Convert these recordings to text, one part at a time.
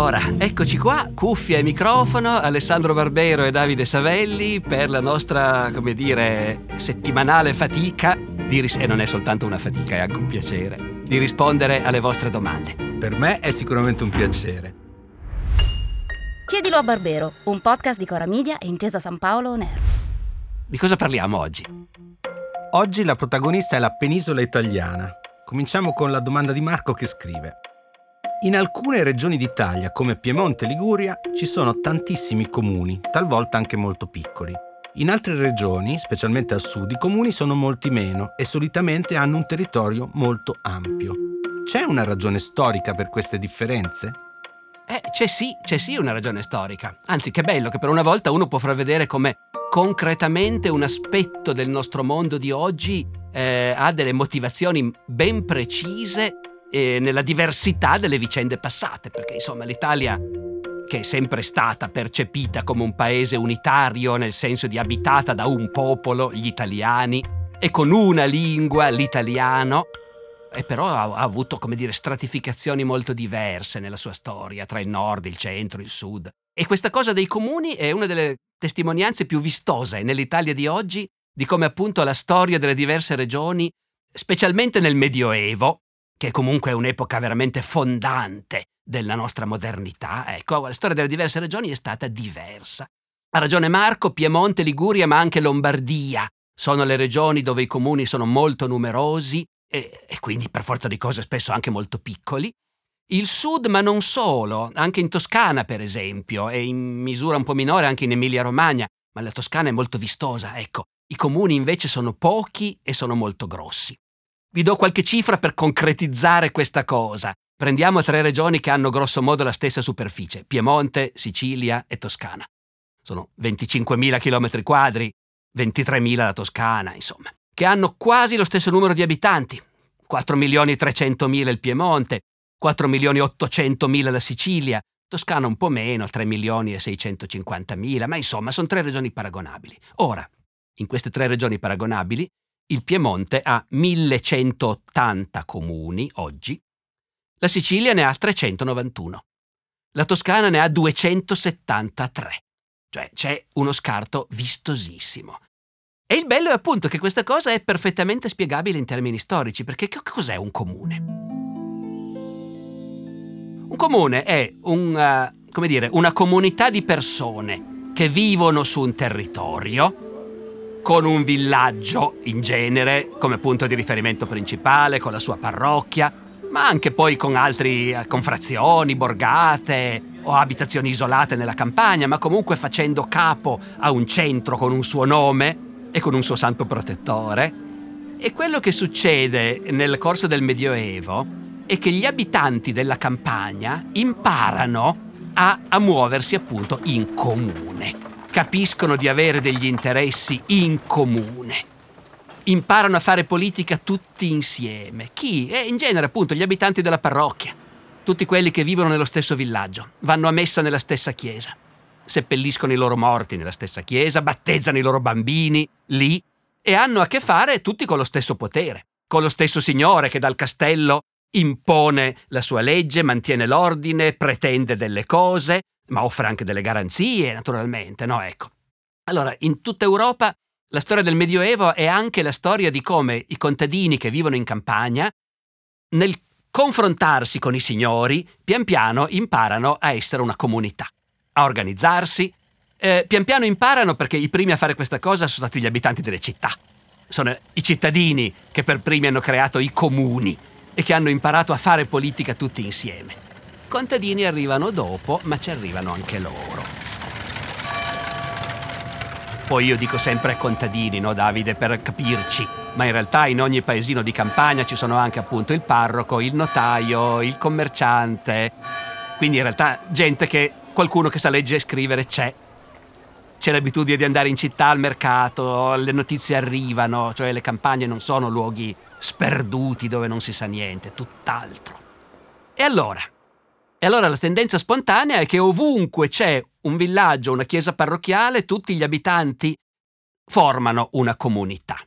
allora, eccoci qua, cuffia e microfono, Alessandro Barbero e Davide Savelli per la nostra, come dire, settimanale fatica di ris- e non è soltanto una fatica, è anche un piacere, di rispondere alle vostre domande. Per me è sicuramente un piacere. Chiedilo a Barbero, un podcast di Cora Media e Intesa San Paolo On Air. Di cosa parliamo oggi? Oggi la protagonista è la penisola italiana. Cominciamo con la domanda di Marco che scrive. In alcune regioni d'Italia, come Piemonte e Liguria, ci sono tantissimi comuni, talvolta anche molto piccoli. In altre regioni, specialmente al sud, i comuni sono molti meno e solitamente hanno un territorio molto ampio. C'è una ragione storica per queste differenze? Eh, c'è sì, c'è sì una ragione storica. Anzi, che bello che per una volta uno può far vedere come concretamente un aspetto del nostro mondo di oggi eh, ha delle motivazioni ben precise eh, nella diversità delle vicende passate, perché insomma l'Italia, che è sempre stata percepita come un paese unitario nel senso di abitata da un popolo, gli italiani, e con una lingua, l'italiano, e però ha, ha avuto, come dire, stratificazioni molto diverse nella sua storia, tra il nord, il centro, il sud. E questa cosa dei comuni è una delle testimonianze più vistose nell'Italia di oggi di come appunto la storia delle diverse regioni, specialmente nel Medioevo, che comunque è un'epoca veramente fondante della nostra modernità, ecco, la storia delle diverse regioni è stata diversa. Ha ragione Marco, Piemonte, Liguria, ma anche Lombardia sono le regioni dove i comuni sono molto numerosi e, e quindi per forza di cose spesso anche molto piccoli. Il sud, ma non solo, anche in Toscana per esempio, e in misura un po' minore anche in Emilia-Romagna, ma la Toscana è molto vistosa, ecco. I comuni invece sono pochi e sono molto grossi. Vi do qualche cifra per concretizzare questa cosa. Prendiamo tre regioni che hanno grosso modo la stessa superficie, Piemonte, Sicilia e Toscana. Sono 25.000 km quadri, 23.000 la Toscana, insomma, che hanno quasi lo stesso numero di abitanti. 4.300.000 il Piemonte, 4.800.000 la Sicilia, Toscana un po' meno, 3.650.000, ma insomma sono tre regioni paragonabili. Ora, in queste tre regioni paragonabili, il Piemonte ha 1180 comuni oggi, la Sicilia ne ha 391, la Toscana ne ha 273, cioè c'è uno scarto vistosissimo. E il bello è appunto che questa cosa è perfettamente spiegabile in termini storici, perché che cos'è un comune? Un comune è un, uh, dire, una comunità di persone che vivono su un territorio, con un villaggio in genere come punto di riferimento principale, con la sua parrocchia, ma anche poi con altri eh, con frazioni, borgate o abitazioni isolate nella campagna, ma comunque facendo capo a un centro con un suo nome e con un suo santo protettore. E quello che succede nel corso del Medioevo è che gli abitanti della campagna imparano a, a muoversi appunto in comune capiscono di avere degli interessi in comune. Imparano a fare politica tutti insieme. Chi? Eh, in genere appunto gli abitanti della parrocchia. Tutti quelli che vivono nello stesso villaggio, vanno a messa nella stessa chiesa, seppelliscono i loro morti nella stessa chiesa, battezzano i loro bambini lì e hanno a che fare tutti con lo stesso potere, con lo stesso signore che dal castello impone la sua legge, mantiene l'ordine, pretende delle cose, ma offre anche delle garanzie, naturalmente, no? Ecco. Allora, in tutta Europa la storia del Medioevo è anche la storia di come i contadini che vivono in campagna, nel confrontarsi con i signori, pian piano imparano a essere una comunità, a organizzarsi. Eh, pian piano imparano perché i primi a fare questa cosa sono stati gli abitanti delle città. Sono i cittadini che per primi hanno creato i comuni e che hanno imparato a fare politica tutti insieme contadini arrivano dopo, ma ci arrivano anche loro. Poi io dico sempre contadini, no Davide, per capirci, ma in realtà in ogni paesino di campagna ci sono anche appunto il parroco, il notaio, il commerciante. Quindi in realtà gente che qualcuno che sa leggere e scrivere c'è. C'è l'abitudine di andare in città al mercato, le notizie arrivano, cioè le campagne non sono luoghi sperduti dove non si sa niente, tutt'altro. E allora, e allora la tendenza spontanea è che ovunque c'è un villaggio, una chiesa parrocchiale, tutti gli abitanti formano una comunità.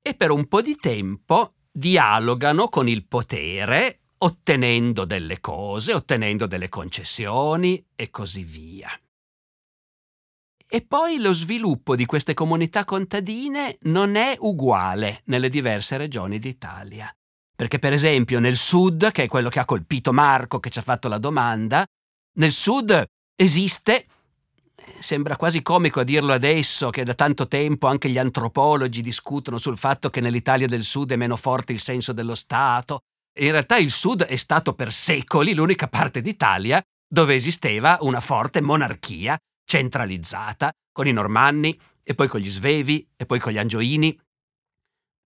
E per un po' di tempo dialogano con il potere ottenendo delle cose, ottenendo delle concessioni e così via. E poi lo sviluppo di queste comunità contadine non è uguale nelle diverse regioni d'Italia. Perché per esempio nel sud, che è quello che ha colpito Marco che ci ha fatto la domanda, nel sud esiste, sembra quasi comico a dirlo adesso, che da tanto tempo anche gli antropologi discutono sul fatto che nell'Italia del sud è meno forte il senso dello Stato. In realtà il sud è stato per secoli l'unica parte d'Italia dove esisteva una forte monarchia centralizzata, con i Normanni e poi con gli Svevi e poi con gli Angioini.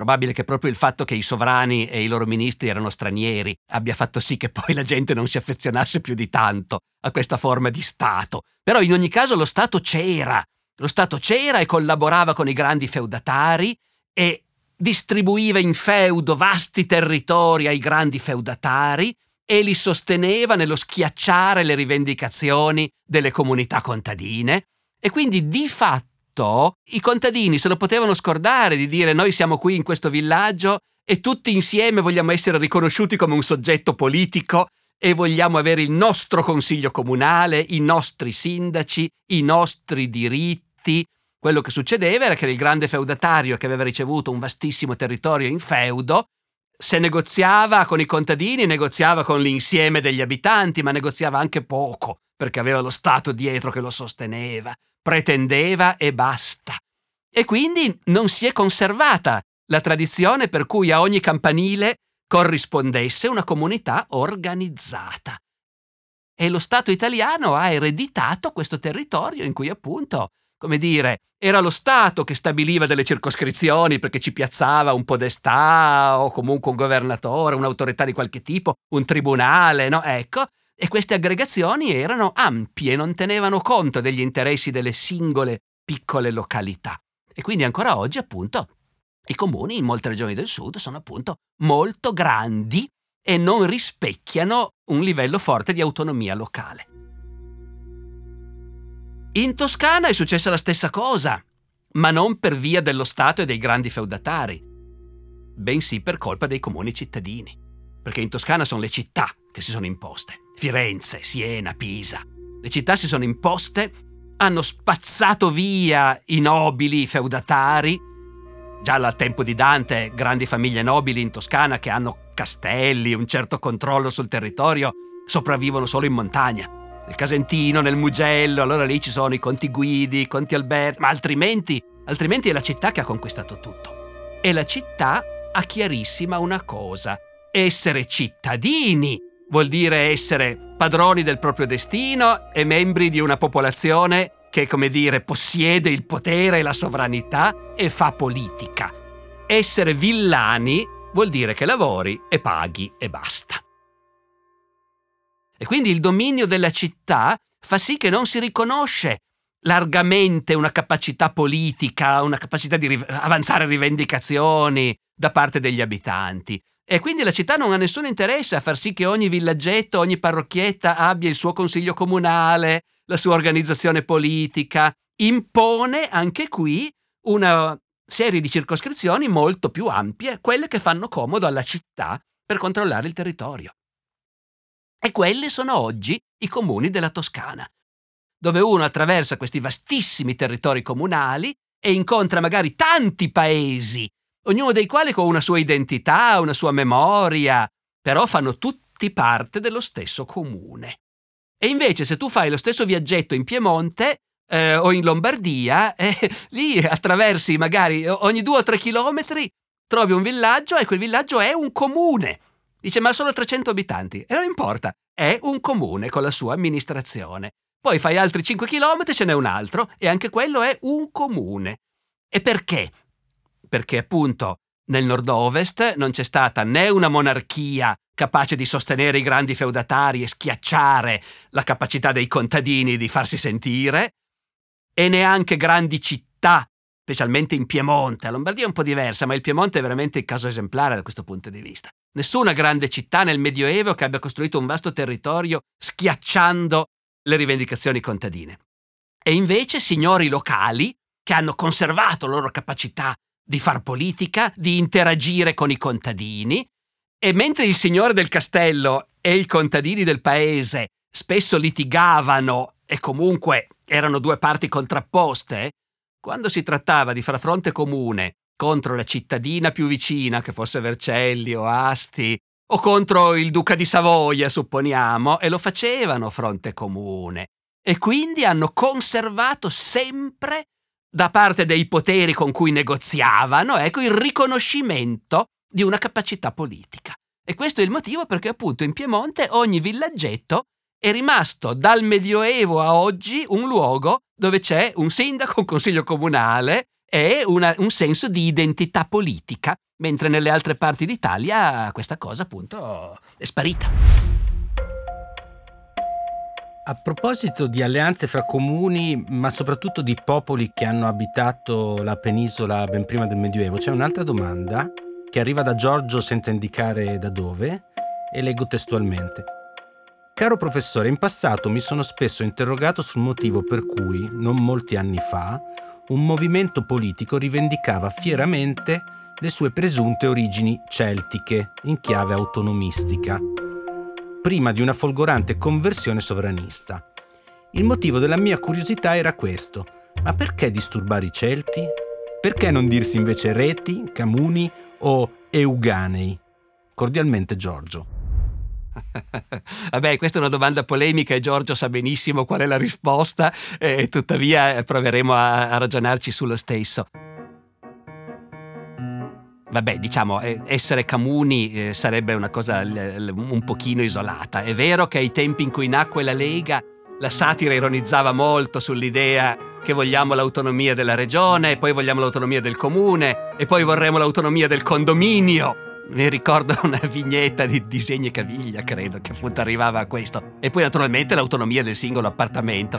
Probabile che proprio il fatto che i sovrani e i loro ministri erano stranieri abbia fatto sì che poi la gente non si affezionasse più di tanto a questa forma di Stato. Però in ogni caso lo Stato c'era. Lo Stato c'era e collaborava con i grandi feudatari e distribuiva in feudo vasti territori ai grandi feudatari e li sosteneva nello schiacciare le rivendicazioni delle comunità contadine e quindi di fatto i contadini se lo potevano scordare di dire noi siamo qui in questo villaggio e tutti insieme vogliamo essere riconosciuti come un soggetto politico e vogliamo avere il nostro consiglio comunale, i nostri sindaci, i nostri diritti. Quello che succedeva era che il grande feudatario che aveva ricevuto un vastissimo territorio in feudo se negoziava con i contadini, negoziava con l'insieme degli abitanti, ma negoziava anche poco, perché aveva lo Stato dietro che lo sosteneva, pretendeva e basta. E quindi non si è conservata la tradizione per cui a ogni campanile corrispondesse una comunità organizzata. E lo Stato italiano ha ereditato questo territorio in cui appunto come dire, era lo Stato che stabiliva delle circoscrizioni perché ci piazzava un podestà o comunque un governatore, un'autorità di qualche tipo, un tribunale, no? Ecco, e queste aggregazioni erano ampie, non tenevano conto degli interessi delle singole piccole località. E quindi ancora oggi, appunto, i comuni in molte regioni del sud sono appunto molto grandi e non rispecchiano un livello forte di autonomia locale. In Toscana è successa la stessa cosa, ma non per via dello Stato e dei grandi feudatari, bensì per colpa dei comuni cittadini. Perché in Toscana sono le città che si sono imposte. Firenze, Siena, Pisa. Le città si sono imposte, hanno spazzato via i nobili feudatari. Già al tempo di Dante, grandi famiglie nobili in Toscana che hanno castelli, un certo controllo sul territorio, sopravvivono solo in montagna nel Casentino, nel Mugello, allora lì ci sono i conti Guidi, i conti Alberti, ma altrimenti, altrimenti è la città che ha conquistato tutto. E la città ha chiarissima una cosa, essere cittadini vuol dire essere padroni del proprio destino e membri di una popolazione che, come dire, possiede il potere e la sovranità e fa politica. Essere villani vuol dire che lavori e paghi e basta. E quindi il dominio della città fa sì che non si riconosce largamente una capacità politica, una capacità di avanzare rivendicazioni da parte degli abitanti. E quindi la città non ha nessun interesse a far sì che ogni villaggetto, ogni parrocchietta abbia il suo consiglio comunale, la sua organizzazione politica. Impone anche qui una serie di circoscrizioni molto più ampie, quelle che fanno comodo alla città per controllare il territorio. E quelli sono oggi i comuni della Toscana, dove uno attraversa questi vastissimi territori comunali e incontra magari tanti paesi, ognuno dei quali con una sua identità, una sua memoria, però fanno tutti parte dello stesso comune. E invece se tu fai lo stesso viaggetto in Piemonte eh, o in Lombardia, eh, lì attraversi magari ogni due o tre chilometri, trovi un villaggio e quel villaggio è un comune Dice ma solo 300 abitanti. E non importa, è un comune con la sua amministrazione. Poi fai altri 5 km, ce n'è un altro, e anche quello è un comune. E perché? Perché appunto nel nord-ovest non c'è stata né una monarchia capace di sostenere i grandi feudatari e schiacciare la capacità dei contadini di farsi sentire, e neanche grandi città, specialmente in Piemonte. La Lombardia è un po' diversa, ma il Piemonte è veramente il caso esemplare da questo punto di vista. Nessuna grande città nel Medioevo che abbia costruito un vasto territorio schiacciando le rivendicazioni contadine. E invece signori locali che hanno conservato la loro capacità di far politica, di interagire con i contadini E mentre il signore del castello e i contadini del paese spesso litigavano e comunque erano due parti contrapposte, quando si trattava di far fronte comune contro la cittadina più vicina, che fosse Vercelli o Asti, o contro il duca di Savoia, supponiamo, e lo facevano fronte comune. E quindi hanno conservato sempre, da parte dei poteri con cui negoziavano, ecco, il riconoscimento di una capacità politica. E questo è il motivo perché appunto in Piemonte ogni villaggetto è rimasto dal Medioevo a oggi un luogo dove c'è un sindaco, un consiglio comunale e una, un senso di identità politica, mentre nelle altre parti d'Italia questa cosa appunto è sparita. A proposito di alleanze fra comuni, ma soprattutto di popoli che hanno abitato la penisola ben prima del Medioevo, c'è un'altra domanda che arriva da Giorgio senza indicare da dove e leggo testualmente. Caro professore, in passato mi sono spesso interrogato sul motivo per cui, non molti anni fa, un movimento politico rivendicava fieramente le sue presunte origini celtiche in chiave autonomistica, prima di una folgorante conversione sovranista. Il motivo della mia curiosità era questo, ma perché disturbare i Celti? Perché non dirsi invece Reti, Camuni o Euganei? Cordialmente Giorgio. Vabbè, questa è una domanda polemica e Giorgio sa benissimo qual è la risposta, e tuttavia proveremo a, a ragionarci sullo stesso. Vabbè, diciamo, eh, essere Camuni eh, sarebbe una cosa un pochino isolata. È vero che ai tempi in cui nacque la Lega, la satira ironizzava molto sull'idea che vogliamo l'autonomia della regione, poi vogliamo l'autonomia del comune, e poi vorremmo l'autonomia del condominio mi ricordo una vignetta di Disegni e Caviglia, credo, che appunto arrivava a questo. E poi naturalmente l'autonomia del singolo appartamento.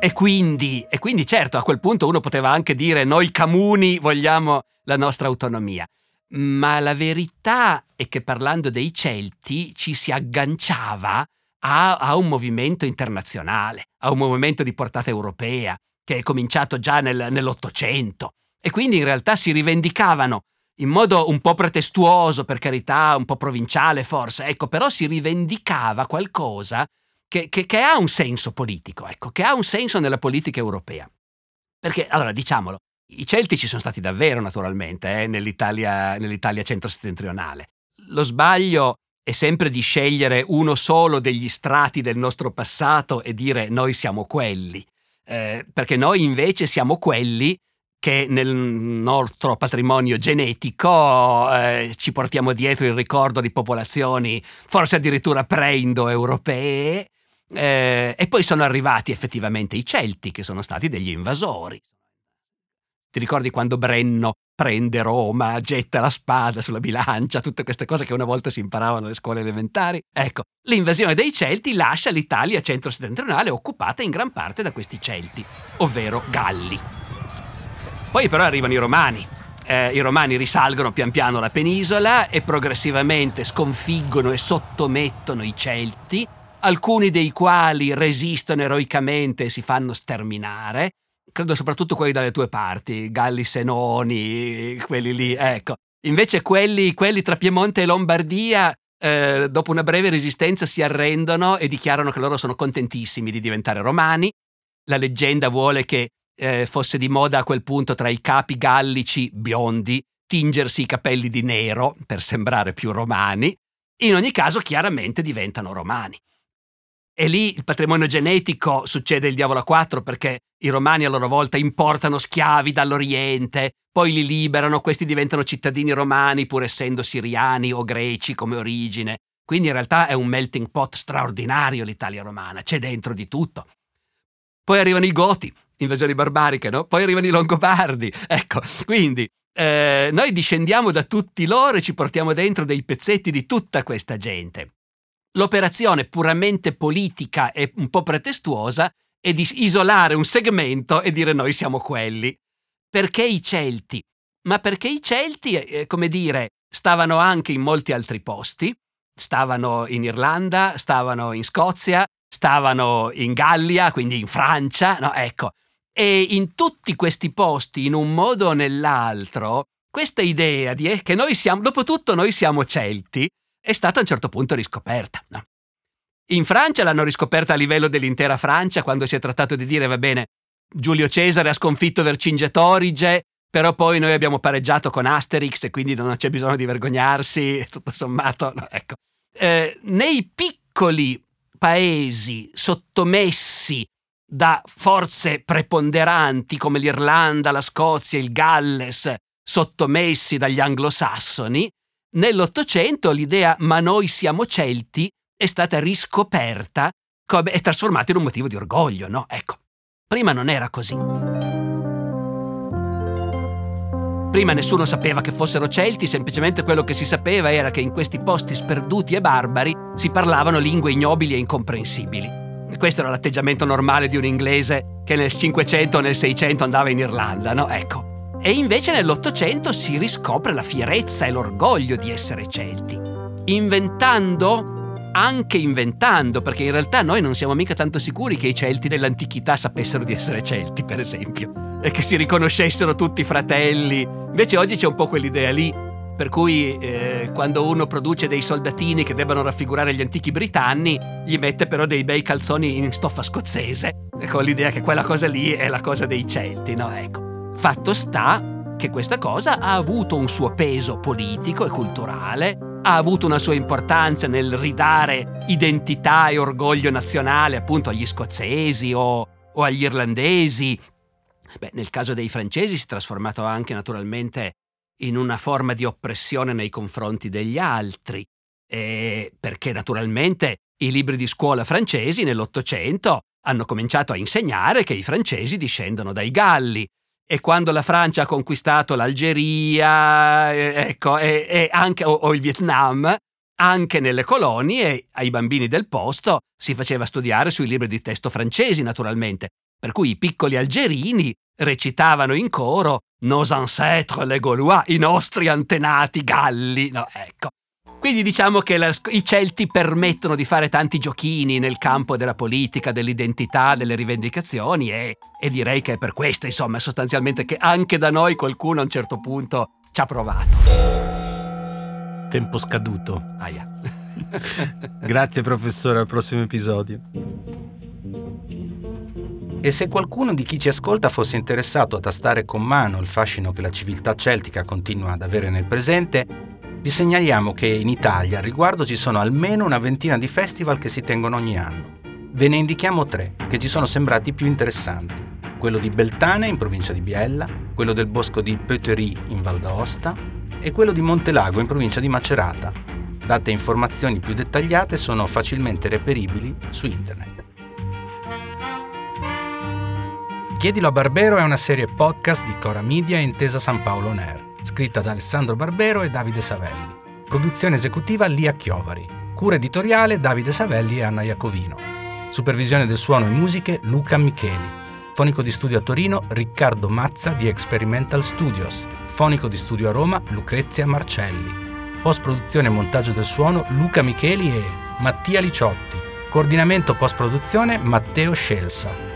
E quindi, e quindi certo, a quel punto uno poteva anche dire noi comuni vogliamo la nostra autonomia. Ma la verità è che parlando dei Celti ci si agganciava a, a un movimento internazionale, a un movimento di portata europea, che è cominciato già nel, nell'Ottocento. E quindi in realtà si rivendicavano in modo un po' pretestuoso, per carità, un po' provinciale forse, ecco, però si rivendicava qualcosa che, che, che, ha un senso politico, ecco, che ha un senso nella politica europea. Perché, allora, diciamolo, i Celti ci sono stati davvero, naturalmente, eh, nell'Italia, nell'Italia centro-settentrionale. Lo sbaglio è sempre di scegliere uno solo degli strati del nostro passato e dire noi siamo quelli. Eh, perché noi invece siamo quelli che nel nostro patrimonio genetico eh, ci portiamo dietro il ricordo di popolazioni forse addirittura pre-indoeuropee eh, e poi sono arrivati effettivamente i Celti che sono stati degli invasori. Ti ricordi quando Brenno prende Roma, getta la spada sulla bilancia, tutte queste cose che una volta si imparavano alle scuole elementari? Ecco, l'invasione dei Celti lascia l'Italia centro-settentrionale occupata in gran parte da questi Celti, ovvero Galli. Poi però arrivano i romani. Eh, I romani risalgono pian piano la penisola e progressivamente sconfiggono e sottomettono i Celti, alcuni dei quali resistono eroicamente e si fanno sterminare. Credo soprattutto quelli dalle tue parti, Galli Senoni, quelli lì, ecco. Invece quelli, quelli tra Piemonte e Lombardia eh, dopo una breve resistenza si arrendono e dichiarano che loro sono contentissimi di diventare romani. La leggenda vuole che eh, fosse di moda a quel punto tra i capi gallici biondi tingersi i capelli di nero per sembrare più romani, in ogni caso chiaramente diventano romani. E lì il patrimonio genetico succede il diavolo a quattro perché i romani a loro volta importano schiavi dall'Oriente, poi li liberano, questi diventano cittadini romani pur essendo siriani o greci come origine. Quindi in realtà è un melting pot straordinario l'Italia romana, c'è dentro di tutto. Poi arrivano i Goti, invasioni barbariche, no? Poi arrivano i Longobardi. Ecco, quindi eh, noi discendiamo da tutti loro e ci portiamo dentro dei pezzetti di tutta questa gente. L'operazione puramente politica e un po' pretestuosa è di isolare un segmento e dire noi siamo quelli. Perché i Celti? Ma perché i Celti, eh, come dire, stavano anche in molti altri posti, stavano in Irlanda, stavano in Scozia, stavano in Gallia, quindi in Francia, no? Ecco, e in tutti questi posti, in un modo o nell'altro, questa idea di, eh, che noi siamo, dopo tutto noi siamo celti, è stata a un certo punto riscoperta. No? In Francia l'hanno riscoperta a livello dell'intera Francia quando si è trattato di dire va bene, Giulio Cesare ha sconfitto Vercingetorige, però poi noi abbiamo pareggiato con Asterix e quindi non c'è bisogno di vergognarsi, tutto sommato. No, ecco. eh, nei piccoli paesi sottomessi da forze preponderanti come l'Irlanda, la Scozia, il Galles, sottomessi dagli anglosassoni, nell'Ottocento l'idea ma noi siamo celti è stata riscoperta e trasformata in un motivo di orgoglio, no? Ecco, prima non era così. Prima nessuno sapeva che fossero celti, semplicemente quello che si sapeva era che in questi posti sperduti e barbari si parlavano lingue ignobili e incomprensibili. Questo era l'atteggiamento normale di un inglese che nel 500 o nel 600 andava in Irlanda, no? Ecco. E invece nell'Ottocento si riscopre la fierezza e l'orgoglio di essere celti, inventando anche inventando, perché in realtà noi non siamo mica tanto sicuri che i Celti dell'antichità sapessero di essere Celti, per esempio, e che si riconoscessero tutti fratelli. Invece oggi c'è un po' quell'idea lì, per cui eh, quando uno produce dei soldatini che debbano raffigurare gli antichi britanni, gli mette però dei bei calzoni in stoffa scozzese, con l'idea che quella cosa lì è la cosa dei Celti, no? Ecco. Fatto sta che questa cosa ha avuto un suo peso politico e culturale ha avuto una sua importanza nel ridare identità e orgoglio nazionale appunto agli scozzesi o, o agli irlandesi. Beh, nel caso dei francesi si è trasformato anche naturalmente in una forma di oppressione nei confronti degli altri, e perché naturalmente i libri di scuola francesi nell'Ottocento hanno cominciato a insegnare che i francesi discendono dai Galli e quando la Francia ha conquistato l'Algeria ecco, e, e anche, o, o il Vietnam, anche nelle colonie ai bambini del posto si faceva studiare sui libri di testo francesi, naturalmente, per cui i piccoli algerini recitavano in coro Nos ancêtres les Gaulois, i nostri antenati galli. No, ecco. Quindi diciamo che la, i Celti permettono di fare tanti giochini nel campo della politica, dell'identità, delle rivendicazioni e, e direi che è per questo, insomma, sostanzialmente che anche da noi qualcuno a un certo punto ci ha provato. Tempo scaduto. Aia. Grazie professore, al prossimo episodio. E se qualcuno di chi ci ascolta fosse interessato a tastare con mano il fascino che la civiltà celtica continua ad avere nel presente, vi segnaliamo che in Italia al riguardo ci sono almeno una ventina di festival che si tengono ogni anno. Ve ne indichiamo tre che ci sono sembrati più interessanti. Quello di Beltane in provincia di Biella, quello del bosco di Petery in Val d'Aosta e quello di Montelago in provincia di Macerata. Date informazioni più dettagliate sono facilmente reperibili su internet. Chiedilo a Barbero è una serie podcast di Cora Media e Intesa San Paolo On Air scritta da Alessandro Barbero e Davide Savelli. Produzione esecutiva Lia Chiovari. Cura editoriale Davide Savelli e Anna Iacovino. Supervisione del suono e musiche Luca Micheli. Fonico di studio a Torino Riccardo Mazza di Experimental Studios. Fonico di studio a Roma Lucrezia Marcelli. Post produzione e montaggio del suono Luca Micheli e Mattia Liciotti. Coordinamento post produzione Matteo Scelsa.